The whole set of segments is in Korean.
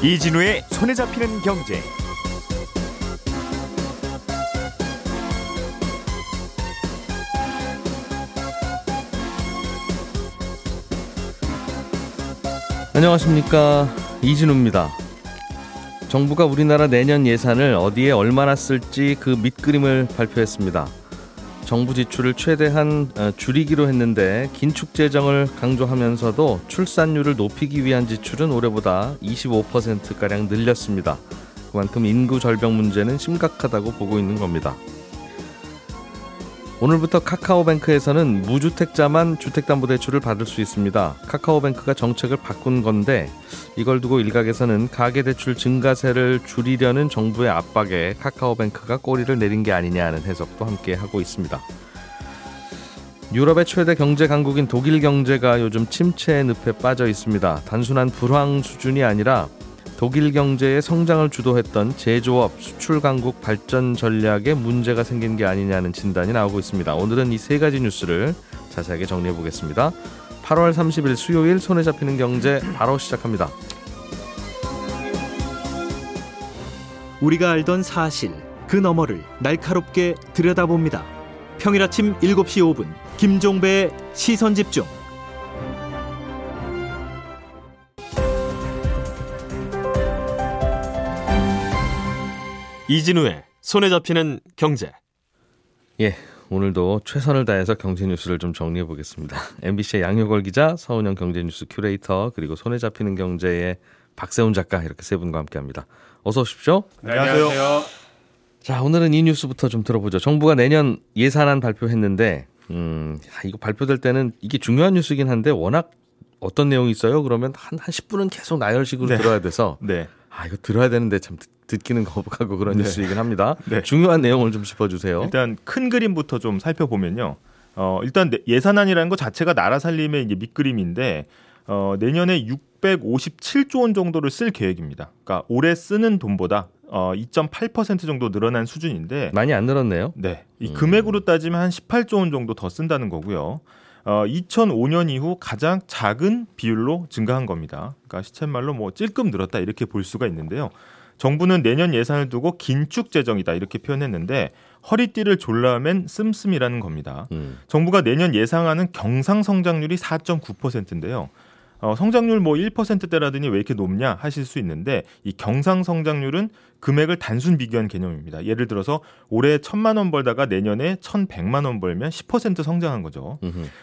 이진우의 손에 잡히는 경제. 안녕하십니까 이진우입니다. 정부가 우리나라 내년 예산을 어디에 얼마나 쓸지 그 밑그림을 발표했습니다. 정부 지출을 최대한 어, 줄이기로 했는데 긴축 재정을 강조하면서도 출산율을 높이기 위한 지출은 올해보다 25%가량 늘렸습니다. 그만큼 인구 절벽 문제는 심각하다고 보고 있는 겁니다. 오늘부터 카카오뱅크에서는 무주택자만 주택담보대출을 받을 수 있습니다. 카카오뱅크가 정책을 바꾼 건데 이걸 두고 일각에서는 가계대출 증가세를 줄이려는 정부의 압박에 카카오뱅크가 꼬리를 내린 게 아니냐는 해석도 함께 하고 있습니다. 유럽의 최대 경제 강국인 독일 경제가 요즘 침체의 늪에 빠져 있습니다. 단순한 불황 수준이 아니라 독일 경제의 성장을 주도했던 제조업, 수출 강국 발전 전략에 문제가 생긴 게 아니냐는 진단이 나오고 있습니다. 오늘은 이 세 가지 뉴스를 자세하게 정리해 보겠습니다. 8월 30일 수요일 손에 잡히는 경제 바로 시작합니다. 우리가 알던 사실 그 너머를 날카롭게 들여다봅니다. 평일 아침 7시 5분 김종배의 시선 집중. 이진우의 손에 잡히는 경제. 예, 오늘도 최선을 다해서 경제 뉴스를 좀 정리해 보겠습니다. MBC의 양효걸 기자, 서은영 경제 뉴스 큐레이터, 그리고 손에 잡히는 경제의 박세훈 작가 이렇게 세 분과 함께합니다. 어서 오십시오. 네, 안녕하세요. 자, 오늘은 이 뉴스부터 좀 들어보죠. 정부가 내년 예산안 발표했는데, 음, 이거 발표될 때는 이게 중요한 뉴스긴 한데 워낙 어떤 내용이 있어요? 그러면 한, 한 10분은 계속 나열식으로 네. 들어야 돼서, 네. 아, 이거 들어야 되는데 참 듣, 기는 거북하고 그런 네. 뉴스이긴 합니다. 네. 중요한 내용을 좀 짚어주세요. 일단 큰 그림부터 좀 살펴보면요. 어, 일단 내- 예산안이라는 것 자체가 나라 살림의 이제 밑그림인데 어, 내년에 657조 원 정도를 쓸 계획입니다. 그러니까 올해 쓰는 돈보다 어, 2.8% 정도 늘어난 수준인데 많이 안 늘었네요. 네. 이 음. 금액으로 따지면 한 18조 원 정도 더 쓴다는 거고요. 어, 2005년 이후 가장 작은 비율로 증가한 겁니다. 그러니까 시쳇말로 뭐 찔끔 늘었다 이렇게 볼 수가 있는데요. 정부는 내년 예산을 두고 긴축 재정이다 이렇게 표현했는데 허리띠를 졸라맨 씀씀이라는 겁니다. 음. 정부가 내년 예상하는 경상 성장률이 4.9%인데요. 어, 성장률 뭐 1%대라더니 왜 이렇게 높냐 하실 수 있는데 이 경상 성장률은 금액을 단순 비교한 개념입니다. 예를 들어서 올해 천만 원 벌다가 내년에 천백만 원 벌면 10% 성장한 거죠.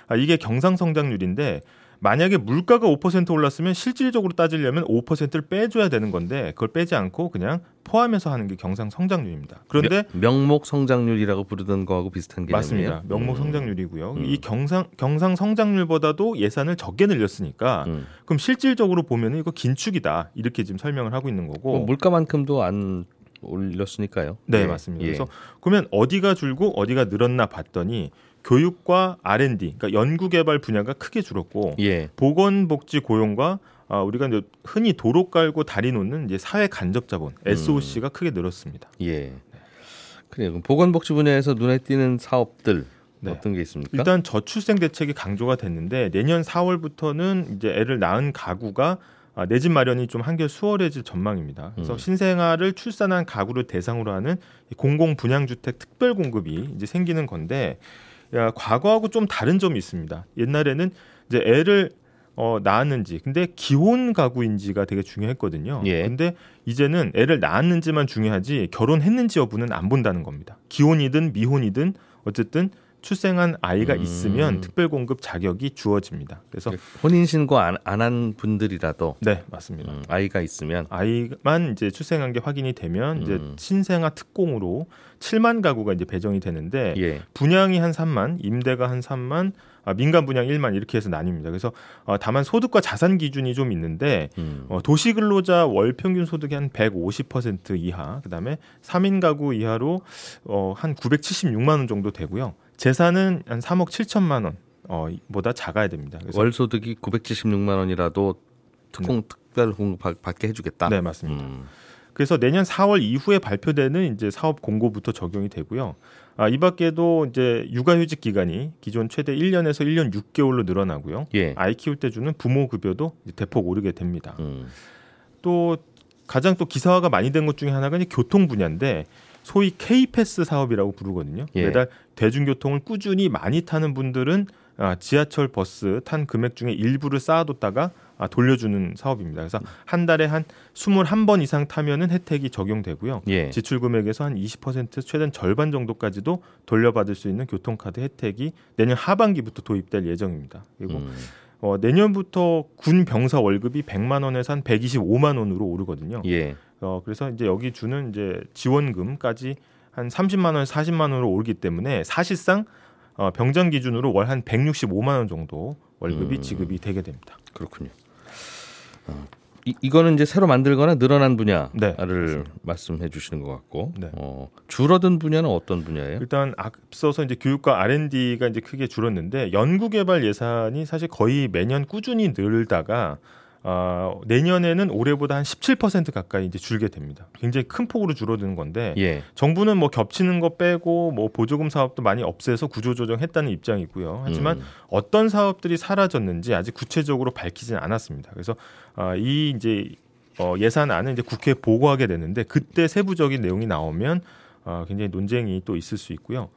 아, 이게 경상 성장률인데 만약에 물가가 5% 올랐으면 실질적으로 따지려면 5%를 빼줘야 되는 건데 그걸 빼지 않고 그냥 포함해서 하는 게 경상 성장률입니다. 그런데 명, 목 성장률이라고 부르던 거하고 비슷한 개념이에요. 맞습니다. 명목 음. 성장률이고요. 음. 이 경상 경상 성장률보다도 예산을 적게 늘렸으니까 음. 그럼 실질적으로 보면은 이거 긴축이다 이렇게 지금 설명을 하고 있는 거고. 뭐 물가만큼도 안 올렸으니까요. 네 예, 맞습니다. 예. 그래서 그러면 어디가 줄고 어디가 늘었나 봤더니 교육과 R&D, 그러니까 연구개발 분야가 크게 줄었고 예. 보건복지 고용과 아, 우리가 이제 흔히 도로 깔고 다리 놓는 이제 사회 간접 자본 음. SOC가 크게 늘었습니다. 예. 그래요. 보건복지 분야에서 눈에 띄는 사업들 네. 어떤 게 있습니까? 일단 저출생 대책이 강조가 됐는데 내년 4월부터는 이제 애를 낳은 가구가 아, 내 집 마련이 좀 한결 수월해질 전망입니다. 그래서 음. 신생아를 출산한 가구를 대상으로 하는 이 공공 분양주택 특별 공급이 이제 생기는 건데 야, 과거하고 좀 다른 점이 있습니다. 옛날에는 이제 애를 어, 낳았는지 근데 기혼 가구인지가 되게 중요했거든요. 예. 근데 이제는 애를 낳았는지만 중요하지 결혼했는지 여부는 안 본다는 겁니다. 기혼이든 미혼이든 어쨌든 출생한 아이가 음. 있으면 특별 공급 자격이 주어집니다. 그래서 혼인 신고 안 한 분들이라도 네 맞습니다. 음, 아이가 있으면 아이만 이제 출생한 게 확인이 되면 이제 음. 신생아 특공으로 7만 가구가 이제 배정이 되는데 예. 분양이 한 3만, 임대가 한 3만, 아, 민간 분양 1만 이렇게 해서 나뉩니다. 그래서 어, 다만 소득과 자산 기준이 좀 있는데 음. 어, 도시 근로자 월 평균 소득이 한 150% 이하, 그다음에 3인 가구 이하로 어, 한 976만 원 정도 되고요. 재산은 한 3억 7천만 원 어, 보다 작아야 됩니다. 월 소득이 976만 원이라도 특공 특별 공급 받- 받게 해주겠다. 네, 맞습니다. 음. 그래서 내년 4월 이후에 발표되는 이제 사업 공고부터 적용이 되고요. 아, 이 밖에도 이제 육아휴직 기간이 기존 최대 1년에서 1년 6개월로 늘어나고요. 예. 아이 키울 때 주는 부모 급여도 대폭 오르게 됩니다. 음. 또 가장 또 기사화가 많이 된 것 중에 하나가 이제 교통 분야인데 소위 K-패스 사업이라고 부르거든요. 예. 매달 대중교통을 꾸준히 많이 타는 분들은 아, 지하철, 버스 탄 금액 중에 일부를 쌓아뒀다가 아, 돌려주는 사업입니다. 그래서 한 달에 한 21번 이상 타면은 혜택이 적용되고요. 예. 지출 금액에서 한 20% 최대 절반 정도까지도 돌려받을 수 있는 교통카드 혜택이 내년 하반기부터 도입될 예정입니다. 그리고 음. 어, 내년부터 군 병사 월급이 100만 원에서 한 125만 원으로 오르거든요. 예. 어, 그래서 이제 여기 주는 이제 지원금까지 한 30만 원, 40만 원으로 오르기 때문에 사실상 어, 병장 기준으로 월 한 165만 원 정도 월급이 음. 지급이 되게 됩니다. 그렇군요. 어, 이, 이거는 이제 새로 만들거나 늘어난 분야를 네, 말씀해 주시는 것 같고 네. 어, 줄어든 분야는 어떤 분야예요? 일단 앞서서 이제 교육과 R&D가 이제 크게 줄었는데 연구개발 예산이 사실 거의 매년 꾸준히 늘다가 어, 내년에는 올해보다 한 17% 가까이 이제 줄게 됩니다. 굉장히 큰 폭으로 줄어드는 건데 예. 정부는 뭐 겹치는 거 빼고 뭐 보조금 사업도 많이 없애서 구조조정했다는 입장이고요. 하지만 음. 어떤 사업들이 사라졌는지 아직 구체적으로 밝히지는 않았습니다. 그래서 아, 이 이제 어, 예산안은 이제 국회에 보고하게 되는데 그때 세부적인 내용이 나오면 어, 굉장히 논쟁이 또 있을 수 있고요.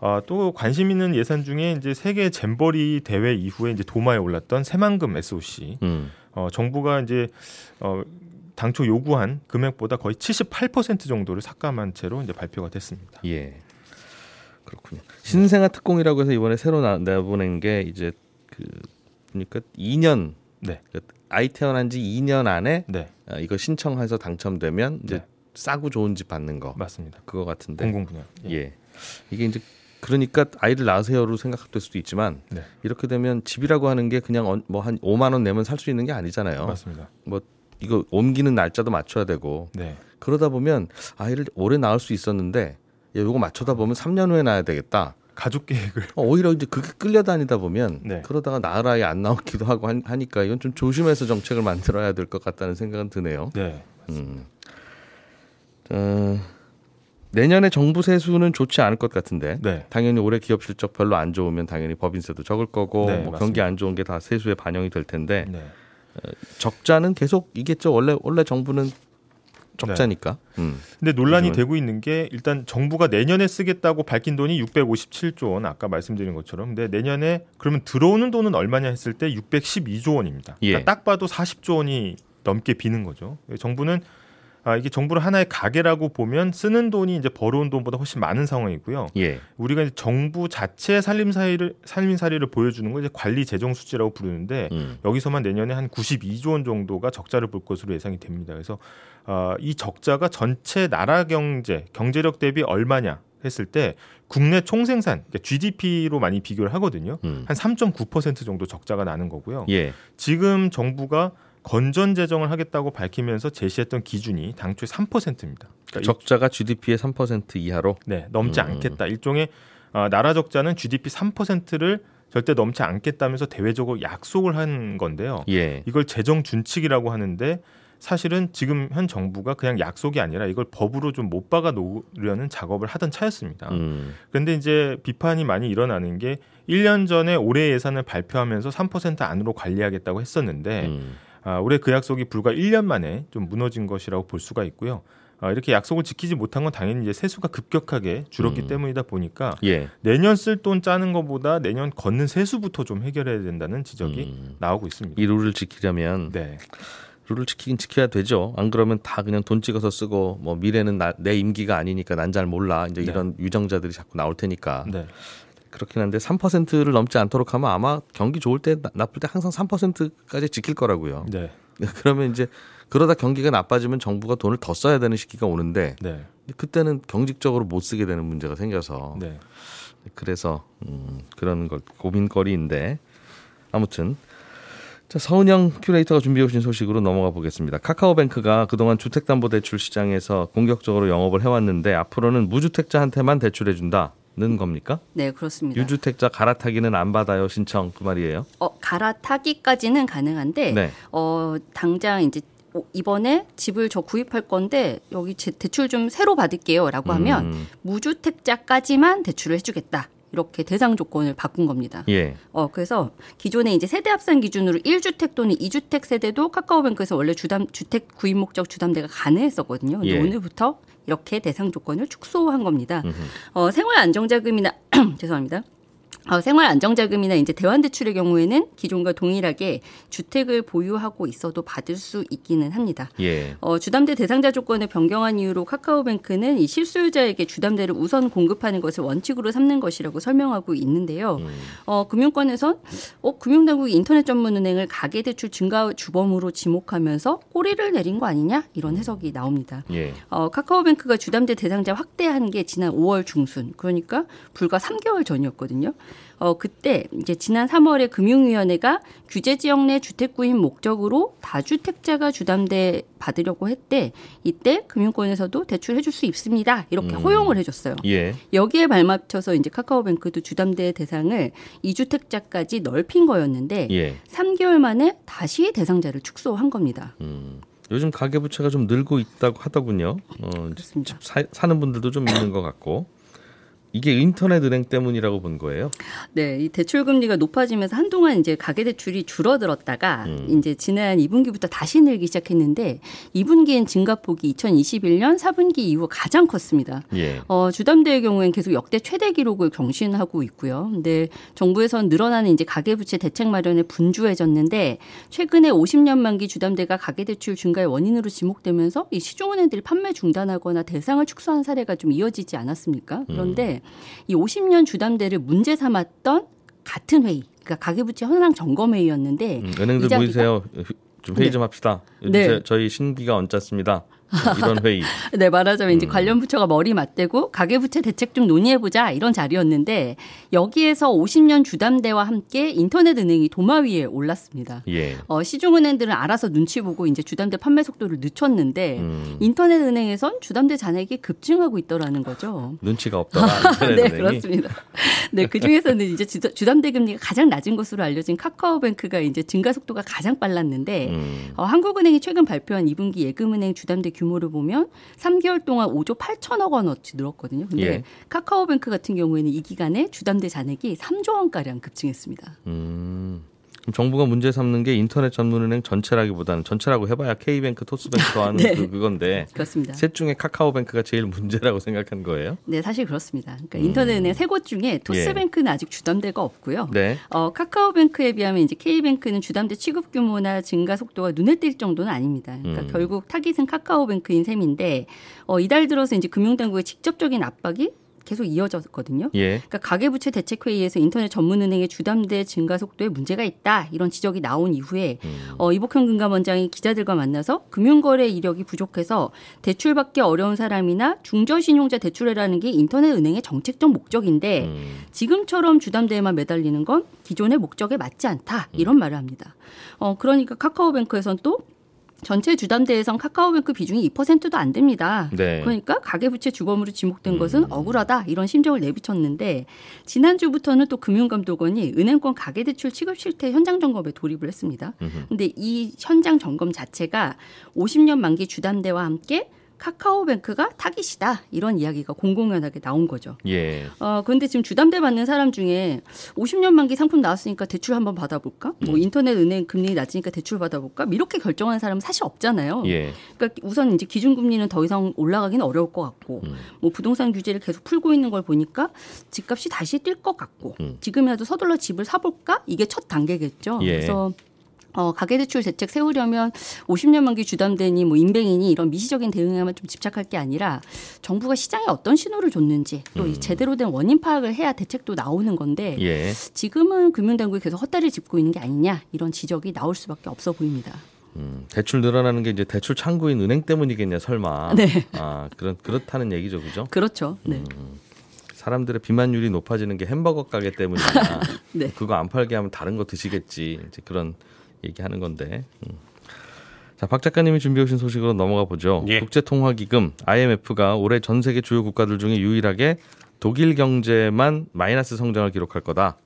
아, 또 관심 있는 예산 중에 이제 세계 잼버리 대회 이후에 이제 도마에 올랐던 새만금 SOC 음. 어, 정부가 이제 어, 당초 요구한 금액보다 거의 78% 정도를 삭감한 채로 이제 발표가 됐습니다. 예. 그렇군요. 신생아 특공이라고 해서 이번에 새로 나, 내보낸 게 이제 그 그러니까 2년 네. 그 아이 태어난 지 2년 안에 네, 어, 이거 신청해서 당첨되면 이제 네. 싸고 좋은 집 받는 거 맞습니다. 그거 같은데 공공 분야. 예. 예. 이게 이제 그러니까 아이를 낳으세요로 생각될 수도 있지만 네. 이렇게 되면 집이라고 하는 게 그냥 뭐 한 5만 원 내면 살 수 있는 게 아니잖아요. 맞습니다. 뭐 이거 옮기는 날짜도 맞춰야 되고 네. 그러다 보면 아이를 오래 낳을 수 있었는데 야, 요거 맞춰다 보면 3년 후에 낳아야 되겠다. 가족 계획을 어, 오히려 이제 그게 끌려다니다 보면 네. 그러다가 낳을 아이 안 나오기도 하고 한- 하니까 이건 좀 조심해서 정책을 만들어야 될 것 같다는 생각은 드네요. 네. 음. 어, 내년에 정부 세수는 좋지 않을 것 같은데 네. 당연히 올해 기업 실적 별로 안 좋으면 당연히 법인세도 적을 거고 네, 뭐. 경기 안 좋은 게 다 세수에 반영이 될 텐데 네. 적자는 계속 이겠죠. 원래 원래 정부는 적자니까. 음. 근데 논란이 요즘은- 되고 있는 게 일단 정부가 내년에 쓰겠다고 밝힌 돈이 657조 원 아까 말씀드린 것처럼 근데 내년에 그러면 들어오는 돈은 얼마냐 했을 때 612조 원입니다. 그러니까 예. 딱 봐도 40조 원이 넘게 비는 거죠. 정부는 아, 이게 정부를 하나의 가게라고 보면 쓰는 돈이 이제 벌어온 돈보다 훨씬 많은 상황이고요. 예. 우리가 이제 정부 자체의 살림살이를 살림살이를 보여주는 걸 이제 관리 재정 수치라고 부르는데 음. 여기서만 내년에 한 92조 원 정도가 적자를 볼 것으로 예상이 됩니다. 그래서 어, 이 적자가 전체 나라 경제 경제력 대비 얼마냐 했을 때 국내 총생산 그러니까 GDP로 많이 비교를 하거든요. 음. 한3.9% 정도 적자가 나는 거고요. 예. 지금 정부가 건전 재정을 하겠다고 밝히면서 제시했던 기준이 당초에 3%입니다. 그러니까 이- 적자가 GDP의 3% 이하로. 네, 넘지 음. 않겠다. 일종의 어, 나라 적자는 GDP 3%를 절대 넘지 않겠다면서 대외적으로 약속을 한 건데요. 예. 이걸 재정 준칙이라고 하는데 사실은 지금 현 정부가 그냥 약속이 아니라 이걸 법으로 좀 못 박아 놓으려는 작업을 하던 차였습니다. 음. 그런데 이제 비판이 많이 일어나는 게 1년 전에 올해 예산을 발표하면서 3% 안으로 관리하겠다고 했었는데 음. 아, 올해 그 약속이 불과 1년 만에 좀 무너진 것이라고 볼 수가 있고요. 아, 이렇게 약속을 지키지 못한 건 당연히 이제 세수가 급격하게 줄었기 음. 때문이다 보니까 예. 내년 쓸 돈 짜는 것보다 내년 걷는 세수부터 좀 해결해야 된다는 지적이 음. 나오고 있습니다. 이 룰을 지키려면 네, 룰을 지키긴 지켜야 되죠. 안 그러면 다 그냥 돈 찍어서 쓰고 뭐 미래는 나, 내 임기가 아니니까 난 잘 몰라. 이제 네. 이런 유정자들이 자꾸 나올 테니까. 네, 그렇긴 한데 3%를 넘지 않도록 하면 아마 경기 좋을 때 나- 나쁠 때 항상 3%까지 지킬 거라고요. 네, 그러면 이제 그러다 경기가 나빠지면 정부가 돈을 더 써야 되는 시기가 오는데 네, 그때는 경직적으로 못 쓰게 되는 문제가 생겨서 네. 그래서 음, 그런 걸 고민거리인데 아무튼 자, 서은영 큐레이터가 준비해 오신 소식으로 넘어가 보겠습니다. 카카오뱅크가 그동안 주택담보대출 시장에서 공격적으로 영업을 해왔는데 앞으로는 무주택자한테만 대출해 준다 는 겁니까? 네, 그렇습니다. 유주택자 갈아타기는 안 받아요 신청 그 말이에요. 어, 갈아타기까지는 가능한데 네. 어, 당장 이제 오- 이번에 집을 저 구입할 건데 여기 제 대출 좀 새로 받을게요라고 하면 음, 무주택자까지만 대출을 해주겠다. 이렇게 대상 조건을 바꾼 겁니다. 예. 어 그래서 기존에 이제 세대 합산 기준으로 1주택 또는 2주택 세대도 카카오뱅크에서 원래 주담 주택 구입 목적 주담대가 가능했었거든요. 근데 예. 오늘부터 이렇게 대상 조건을 축소한 겁니다. 음흠. 어 생활 안정자금이나 죄송합니다. 어, 생활 안정자금이나 이제 대환대출의 경우에는 기존과 동일하게 주택을 보유하고 있어도 받을 수 있기는 합니다. 예. 어, 주담대 대상자 조건을 변경한 이유로 카카오뱅크는 이 실소유자에게 주담대를 우선 공급하는 것을 원칙으로 삼는 것이라고 설명하고 있는데요. 음. 어, 금융권에선 어, 금융당국이 인터넷 전문은행을 가계대출 증가 주범으로 지목하면서 꼬리를 내린 거 아니냐 이런 해석이 나옵니다. 예. 어, 카카오뱅크가 주담대 대상자 확대한 게 지난 5월 중순, 그러니까 불과 3개월 전이었거든요. 어, 그때 이제 지난 3월에 금융위원회가 규제 지역 내 주택 구입 목적으로 다주택자가 주담대 받으려고 했대. 이때 금융권에서도 대출해 줄 수 있습니다. 이렇게 음. 허용을 해 줬어요. 예. 여기에 발맞춰서 이제 카카오뱅크도 주담대 대상을 2주택자까지 넓힌 거였는데 예. 3개월 만에 다시 대상자를 축소한 겁니다. 음. 요즘 가계 부채가 좀 늘고 있다고 하더군요. 어, 그렇습니다. 사, 사는 분들도 좀 있는 것 같고. 이게 인터넷 은행 때문이라고 본 거예요. 네, 이 대출 금리가 높아지면서 한동안 이제 가계 대출이 줄어들었다가 음. 이제 지난 2분기부터 다시 늘기 시작했는데 2분기엔 증가폭이 2021년 4분기 이후 가장 컸습니다. 예. 어, 주담대의 경우엔 계속 역대 최대 기록을 경신하고 있고요. 근데 정부에선 늘어나는 이제 가계 부채 대책 마련에 분주해졌는데 최근에 50년 만기 주담대가 가계 대출 증가의 원인으로 지목되면서 이 시중은행들이 판매 중단하거나 대상을 축소한 사례가 좀 이어지지 않았습니까? 그런데 이 50년 주담대를 문제 삼았던 같은 회의, 그러니까 가계부채 현황 점검 회의였는데 음, 은행들 모이세요. 좀 회의 네. 좀 합시다. 네. 제- 저희 신기가 얹혔습니다. 이런 회의. 네, 말하자면 이제 음. 관련 부처가 머리 맞대고 가계부채 대책 좀 논의해보자 이런 자리였는데 여기에서 50년 주담대와 함께 인터넷 은행이 도마 위에 올랐습니다. 예. 어, 시중은행들은 알아서 눈치 보고 이제 주담대 판매 속도를 늦췄는데 음, 인터넷 은행에선 주담대 잔액이 급증하고 있더라는 거죠. 눈치가 없더라. 네, 은행이. 그렇습니다. 네, 그 중에서는 이제 주- 주담대 금리가 가장 낮은 것으로 알려진 카카오뱅크가 이제 증가 속도가 가장 빨랐는데 음, 어, 한국은행이 최근 발표한 2분기 예금은행 주담대 규모를 보면 3개월 동안 5조 8천억 원어치 늘었거든요. 근데 예. 카카오뱅크 같은 경우에는 이 기간에 주담대 잔액이 3조 원가량 급증했습니다. 음. 정부가 문제 삼는 게 인터넷 전문은행 전체라기보다는 전체라고 해봐야 K뱅크, 토스뱅크 더하는 네. 그, 그건데 그렇습니다. 셋 중에 카카오뱅크가 제일 문제라고 생각한 거예요. 네, 사실 그렇습니다. 그러니까 인터넷 은행 세 곳 중에 토스뱅크는 아직 주담대가 없고요. 네. 어, 카카오뱅크에 비하면 이제 K뱅크는 주담대 취급 규모나 증가 속도가 눈에 띌 정도는 아닙니다. 그러니까 음. 결국 타깃은 카카오뱅크인 셈인데 어, 이달 들어서 이제 금융당국의 직접적인 압박이 계속 이어졌거든요. 예. 그러니까 가계부채 대책회의에서 인터넷 전문은행의 주담대 증가 속도에 문제가 있다 이런 지적이 나온 이후에 음. 어, 이복현 금감원장이 기자들과 만나서 금융거래 이력이 부족해서 대출받기 어려운 사람이나 중저신용자 대출해라는 게 인터넷 은행의 정책적 목적인데 음. 지금처럼 주담대에만 매달리는 건 기존의 목적에 맞지 않다 이런 말을 합니다. 어, 그러니까 카카오뱅크에선 또 전체 주담대에선 카카오뱅크 비중이 2%도 안 됩니다. 네. 그러니까 가계부채 주범으로 지목된 것은 억울하다 이런 심정을 내비쳤는데 지난주부터는 또 금융감독원이 은행권 가계대출 취급 실태 현장 점검에 돌입을 했습니다. 근데 이 현장 점검 자체가 50년 만기 주담대와 함께 카카오뱅크가 타깃이다 이런 이야기가 공공연하게 나온 거죠. 예. 어, 그런데 지금 주담대 받는 사람 중에 50년 만기 상품 나왔으니까 대출 한번 받아볼까? 음. 뭐 인터넷 은행 금리 낮으니까 대출 받아볼까? 이렇게 결정한 사람 은 사실 없잖아요. 예. 그러니까 우선 이제 기준금리는 더 이상 올라가기는 어려울 것 같고, 음. 뭐 부동산 규제를 계속 풀고 있는 걸 보니까 집값이 다시 뛸 것 같고, 음. 지금이라도 서둘러 집을 사볼까? 이게 첫 단계겠죠. 예. 그래서 어, 가계대출 대책 세우려면 50년 만기 주담대니 뭐 인뱅이니 이런 미시적인 대응에만 좀 집착할 게 아니라 정부가 시장에 어떤 신호를 줬는지 또이 제대로 된 원인 파악을 해야 대책도 나오는 건데 음. 예. 지금은 금융당국이 계속 헛다리를 짚고 있는 게 아니냐 이런 지적이 나올 수밖에 없어 보입니다. 음, 대출 늘어나는 게 이제 대출 창구인 은행 때문이겠냐 설마. 네. 아 그런 그렇다는 얘기죠, 그죠? 그렇죠. 네. 음. 사람들의 비만율이 높아지는 게 햄버거 가게 때문이냐. 네. 그거 안 팔게 하면 다른 거 드시겠지. 이제 그런 얘기하는 건데. 음. 자, 박 작가님이 준비해 오신 소식으로 넘어가 보죠. 예. 국제통화기금 IMF가 올해 전 세계 주요 국가들 중에 유일하게 독일 경제만 마이너스 성장을 기록할 거다.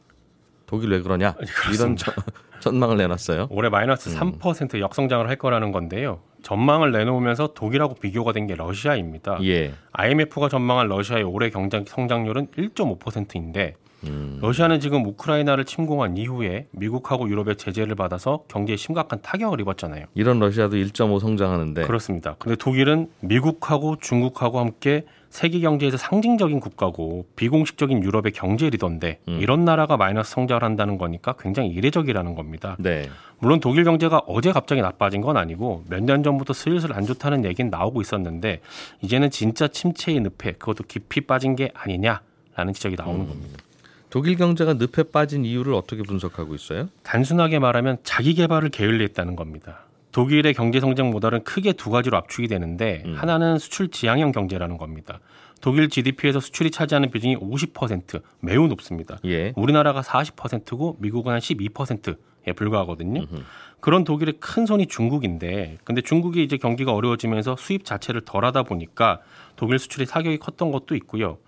독일 왜 그러냐? 이런 저- 전망을 내놨어요. 올해 마이너스 음. 3% 역성장을 할 거라는 건데요. 전망을 내놓으면서 독일하고 비교가 된 게 러시아입니다. 예. IMF가 전망한 러시아의 올해 경제 성장률은 1.5%인데 음. 러시아는 지금 우크라이나를 침공한 이후에 미국하고 유럽의 제재를 받아서 경제에 심각한 타격을 입었잖아요. 이런 러시아도 1.5 성장하는데 그렇습니다. 근데 독일은 미국하고 중국하고 함께 세계 경제에서 상징적인 국가고 비공식적인 유럽의 경제 리더인데 음. 이런 나라가 마이너스 성장을 한다는 거니까 굉장히 이례적이라는 겁니다. 네. 물론 독일 경제가 어제 갑자기 나빠진 건 아니고 몇 년 전부터 슬슬 안 좋다는 얘기는 나오고 있었는데 이제는 진짜 침체의 늪에 그것도 깊이 빠진 게 아니냐라는 지적이 나오는 음. 겁니다. 독일 경제가 늪에 빠진 이유를 어떻게 분석하고 있어요? 단순하게 말하면 자기 개발을 게을리했다는 겁니다. 독일의 경제 성장 모델은 크게 두 가지로 압축이 되는데 음. 하나는 수출 지향형 경제라는 겁니다. 독일 GDP에서 수출이 차지하는 비중이 50% 매우 높습니다. 예. 우리나라가 40%고 미국은 한 12%에 불과하거든요. 음흠. 그런 독일의 큰 손이 중국인데 근데 중국이 이제 경기가 어려워지면서 수입 자체를 덜하다 보니까 독일 수출이 타격이 컸던 것도 있고요.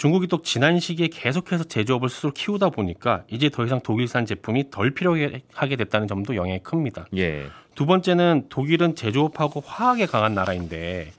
중국이 또 지난 시기에 계속해서 제조업을 스스로 키우다 보니까 이제 더 이상 독일산 제품이 덜 필요하게 됐다는 점도 영향이 큽니다. 예. 두 번째는 독일은 제조업하고 화학에 강한 나라인데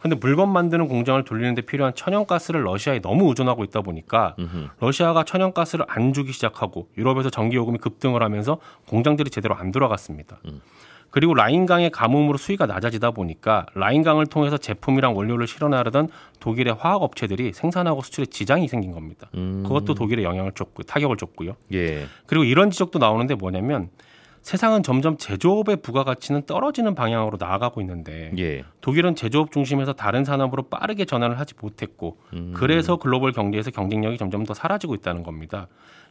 근데 물건 만드는 공장을 돌리는데 필요한 천연가스를 러시아에 너무 의존하고 있다 보니까. 러시아가 천연가스를 안 주기 시작하고 유럽에서 전기 요금이 급등을 하면서 공장들이 제대로 안 돌아갔습니다. 음. 그리고 라인강의 가뭄으로 수위가 낮아지다 보니까 라인강을 통해서 제품이랑 원료를 실어나르던 독일의 화학 업체들이 생산하고 수출에 지장이 생긴 겁니다. 음. 그것도 독일에 영향을 줬고 타격을 줬고요. 예. 그리고 이런 지적도 나오는데 뭐냐면 세상은 점점 제조업의 부가가치는 떨어지는 방향으로 나아가고 있는데 예. 독일은 제조업 중심에서 다른 산업으로 빠르게 전환을 하지 못했고 음. 그래서 글로벌 경제에서 경쟁력이 점점 더 사라지고 있다는 겁니다.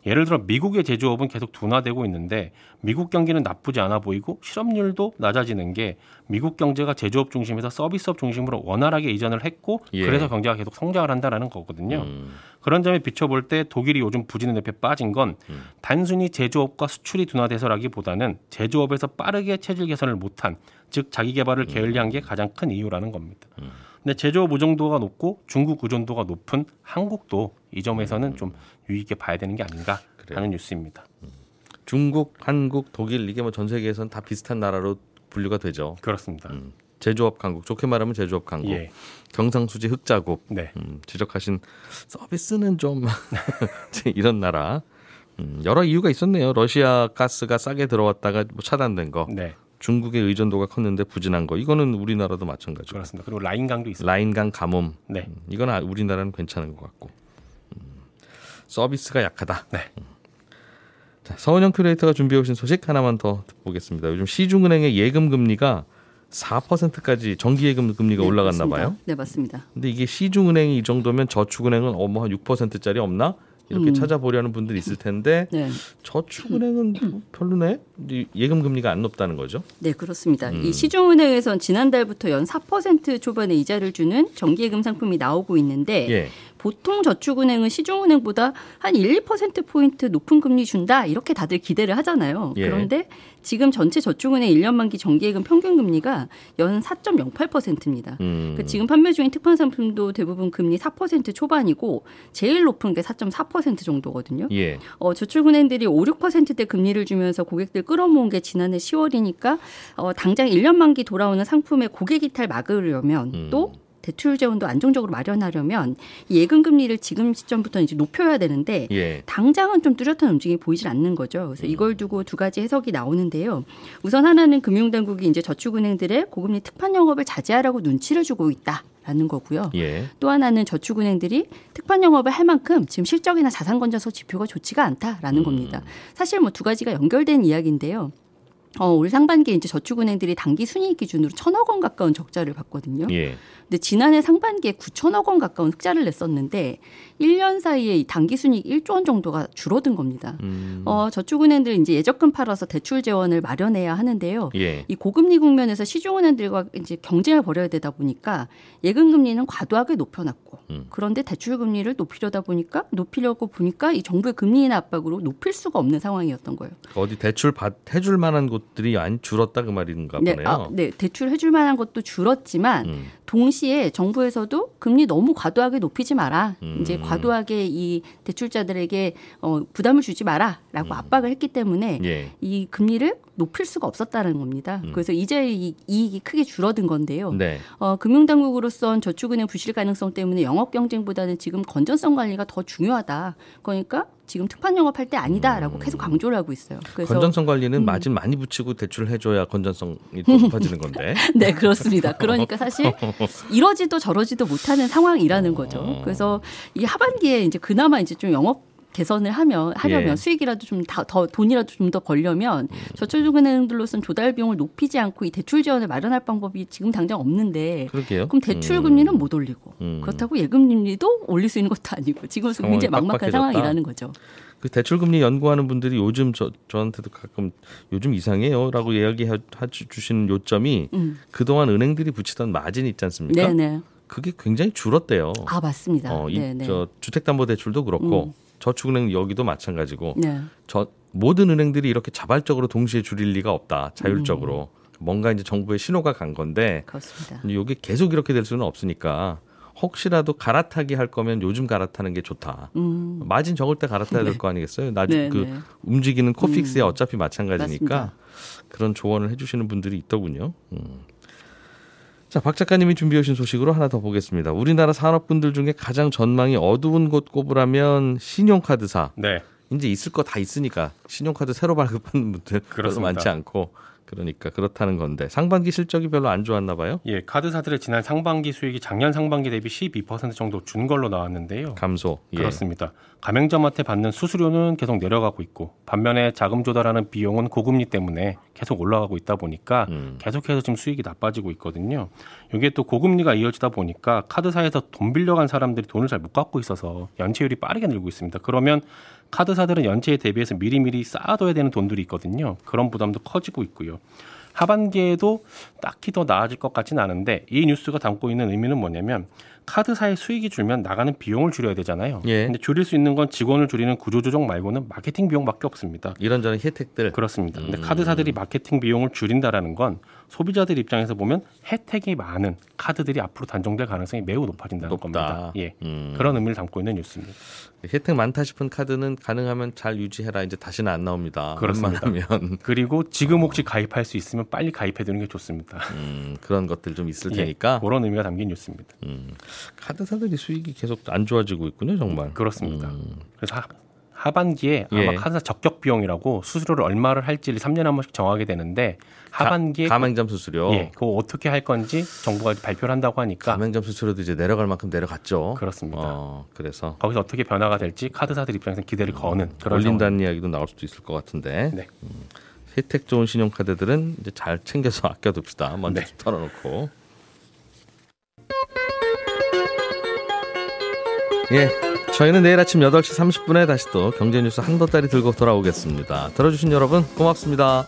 예를 들어 미국의 제조업은 계속 둔화되고 있는데 미국 경기는 나쁘지 않아 보이고 실업률도 낮아지는 게 미국 경제가 제조업 중심에서 서비스업 중심으로 원활하게 이전을 했고 예. 그래서 경제가 계속 성장을 한다라는 거거든요. 음. 그런 점에 비춰볼 때 독일이 요즘 부진의 늪에 빠진 건 음. 단순히 제조업과 수출이 둔화돼서라기보다는 제조업에서 빠르게 체질 개선을 못한 즉 자기 개발을 게을리한 게 가장 큰 이유라는 겁니다. 음. 근데 제조업 의존도가 높고 중국 의존도가 높은 한국도 이 점에서는 좀 유의 있게 봐야 되는 게 아닌가 그래요. 하는 뉴스입니다. 중국, 한국, 독일 이게 뭐 전 세계에선 다 비슷한 나라로 분류가 되죠. 그렇습니다. 음. 제조업 강국 좋게 말하면 제조업 강국. 예, 경상수지 흑자국. 네, 음, 지적하신 서비스는 좀 이런 나라. 음, 여러 이유가 있었네요. 러시아 가스가 싸게 들어왔다가 뭐 차단된 거, 네, 중국의 의존도가 컸는데 부진한 거. 이거는 우리나라도 마찬가지고. 그렇습니다. 그리고 라인강도 있습니다. 라인강 가뭄. 네, 음, 이건 아- 우리나라는 괜찮은 것 같고. 음, 서비스가 약하다. 네. 자, 서은영 큐레이터가 준비해 오신 소식 하나만 더 보겠습니다. 요즘 시중은행의 예금 금리가 4%까지 정기 예금 금리가 네, 올라갔나 맞습니다. 봐요. 네, 맞습니다. 근데 이게 시중은행이 이 정도면 저축은행은 어머 한 6%짜리 없나? 이렇게 음. 찾아보려는 분들이 있을 텐데 네. 저축은행은 뭐 별로네. 예금 금리가 안 높다는 거죠. 네, 그렇습니다. 음. 이 시중은행에선 지난달부터 연 4% 초반의 이자를 주는 정기예금 상품이 나오고 있는데 예. 보통 저축은행은 시중은행보다 한 1, 2%포인트 높은 금리 준다 이렇게 다들 기대를 하잖아요. 예. 그런데 지금 전체 저축은행 1년 만기 정기예금 평균 금리가 연 4.08%입니다. 음. 그 지금 판매 중인 특판 상품도 대부분 금리 4% 초반이고 제일 높은 게 4.4% 정도거든요. 예. 어, 저축은행들이 5, 6%대 금리를 주면서 고객들 끌어모은 게 지난해 10월이니까 어, 당장 1년 만기 돌아오는 상품의 고객 이탈 막으려면 음. 또 대출 재원도 안정적으로 마련하려면 이 예금 금리를 지금 시점부터 이제 높여야 되는데 예. 당장은 좀 뚜렷한 움직임이 보이질 않는 거죠. 그래서 이걸 두고 두 가지 해석이 나오는데요. 우선 하나는 금융당국이 이제 저축은행들의 고금리 특판 영업을 자제하라고 눈치를 주고 있다 라는 거고요. 예. 또 하나는 저축은행들이 특판 영업을 할 만큼 지금 실적이나 자산 건전성 지표가 좋지가 않다라는 겁니다. 사실 뭐 두 가지가 연결된 이야기인데요. 어, 올 상반기에 이제 저축은행들이 단기 순이익 기준으로 천억 원 가까운 적자를 봤거든요. 예. 근데 지난해 상반기에 9천억 원 가까운 흑자를 냈었는데 1년 사이에 이 단기 순이익 1조 원 정도가 줄어든 겁니다. 음. 어, 저축은행들 이제 예적금 팔아서 대출 재원을 마련해야 하는데요. 예. 이 고금리 국면에서 시중은행들과 이제 경쟁을 벌여야 되다 보니까 예금 금리는 과도하게 높여놨고 음. 그런데 대출 금리를 높이려다 보니까 높이려고 보니까 이 정부의 금리 인하 압박으로 높일 수가 없는 상황이었던 거예요. 어디 대출 받 해줄 만한 곳 들이 안 줄었다 그 말인가 네, 보네요. 아, 네, 대출 해줄 만한 것도 줄었지만 음. 동시에 정부에서도 금리 너무 과도하게 높이지 마라. 음. 이제 과도하게 이 대출자들에게 어, 부담을 주지 마라라고 압박을 했기 때문에 예. 이 금리를 높일 수가 없었다는 겁니다. 그래서 이제 이 이익이 크게 줄어든 건데요. 네. 어, 금융당국으로선 저축은행 부실 가능성 때문에 영업 경쟁보다는 지금 건전성 관리가 더 중요하다. 그러니까 지금 특판 영업할 때 아니다라고 계속 강조를 하고 있어요. 그래서 건전성 관리는 음. 마진 많이 붙이고 대출을 해줘야 건전성이 또 높아지는 건데. 네, 그렇습니다. 그러니까 사실 이러지도 저러지도 못하는 상황이라는 거죠. 그래서 이 하반기에 이제 그나마 이제 좀 영업 개선을 하면 하려면 예. 수익이라도 좀 더 돈이라도 좀 더 벌려면 저축은행들로선 조달 비용을 높이지 않고 이 대출 지원을 마련할 방법이 지금 당장 없는데 그러게요. 그럼 대출 음. 금리는 못 올리고 음. 그렇다고 예금 금리도 올릴 수 있는 것도 아니고 지금은 상황이 굉장히 막막한. 상황이라는 거죠. 그 대출 금리 연구하는 분들이 요즘 저 저한테도 가끔 요즘 이상해요라고 이야기해 주시는 요점이 음. 그동안 은행들이 붙이던 마진 있지 않습니까? 네네. 그게 굉장히 줄었대요. 아 맞습니다. 어, 이. 저 주택담보대출도 그렇고 음. 저축은행 여기도 마찬가지고 네. 저 모든 은행들이 이렇게 자발적으로 동시에 줄일 리가 없다. 자율적으로 뭔가 이제 정부의 신호가 간 건데 그렇습니다. 이게 계속 이렇게 될 수는 없으니까 혹시라도 갈아타기 할 거면 요즘 갈아타는 게 좋다. 음. 마진 적을 때 갈아타야 될 거 아니겠어요? 나중 네, 그 네. 움직이는 코픽스에 음. 어차피 마찬가지니까 맞습니다. 그런 조언을 해주시는 분들이 있더군요. 음. 자, 박 작가님이 준비해 오신 소식으로 하나 더 보겠습니다. 우리나라 산업분들 중에 가장 전망이 어두운 곳 꼽으라면 신용카드사. 네. 이제 있을 거 다 있으니까 신용카드 새로 발급하는 분들 그렇습니다. 많지 않고 그러니까 그렇다는 건데 상반기 실적이 별로 안 좋았나 봐요. 예, 카드사들의 지난 상반기 수익이 작년 상반기 대비 12% 정도 준 걸로 나왔는데요. 감소. 예. 그렇습니다. 가맹점한테 받는 수수료는 계속 내려가고 있고 반면에 자금 조달하는 비용은 고금리 때문에 계속 올라가고 있다 보니까 음. 계속해서 지금 수익이 나빠지고 있거든요. 이게 또 고금리가 이어지다 보니까 카드사에서 돈 빌려간 사람들이 돈을 잘 못 갚고 있어서 연체율이 빠르게 늘고 있습니다. 그러면 카드사들은 연체에 대비해서 미리미리 쌓아둬야 되는 돈들이 있거든요. 그런 부담도 커지고 있고요. 하반기에도 딱히 더 나아질 것 같지는 않은데 이 뉴스가 담고 있는 의미는 뭐냐면 카드사의 수익이 줄면 나가는 비용을 줄여야 되잖아요. 예. 근데 줄일 수 있는 건 직원을 줄이는 구조조정 말고는 마케팅 비용밖에 없습니다. 이런저런 혜택들 그렇습니다. 근데 음. 카드사들이 마케팅 비용을 줄인다라는 건 소비자들 입장에서 보면 혜택이 많은 카드들이 앞으로 단종될 가능성이 매우 높아진다는 높다. 겁니다. 예. 음. 그런 의미를 담고 있는 뉴스입니다. 혜택 많다 싶은 카드는 가능하면 잘 유지해라. 이제 다시는 안 나옵니다. 그렇습니다. 웬만하면 그리고 지금 혹시 가입할 수 있으면 빨리 가입해 두는 게 좋습니다. 음, 그런 것들 좀 있을 예, 테니까 그런 의미가 담긴 뉴스입니다. 음, 카드사들이 수익이 계속 안 좋아지고 있군요, 정말. 그렇습니다. 음, 그래서 하, 하반기에 아마 예. 카드사 적격 비용이라고 수수료를 얼마를 할지를 3년에 한 번씩 정하게 되는데 하반기에 가, 가맹점 수수료. 예, 그거 어떻게 할 건지 정부가 발표를 한다고 하니까 가맹점 수수료도 이제 내려갈 만큼 내려갔죠. 그렇습니다. 어, 그래서 거기서 어떻게 변화가 될지 카드사들 입장에서 기대를 거는 그런 올린다는 이야기도 나올 수도 있을 것 같은데. 네. 음, 혜택 좋은 신용카드들은 이제 잘 챙겨서 아껴둡시다. 먼저 네. 털어놓고. 예. 저희는 내일 아침 8시 30분에 다시 또 경제 뉴스 한도다리 들고 돌아오겠습니다. 들어주신 여러분 고맙습니다.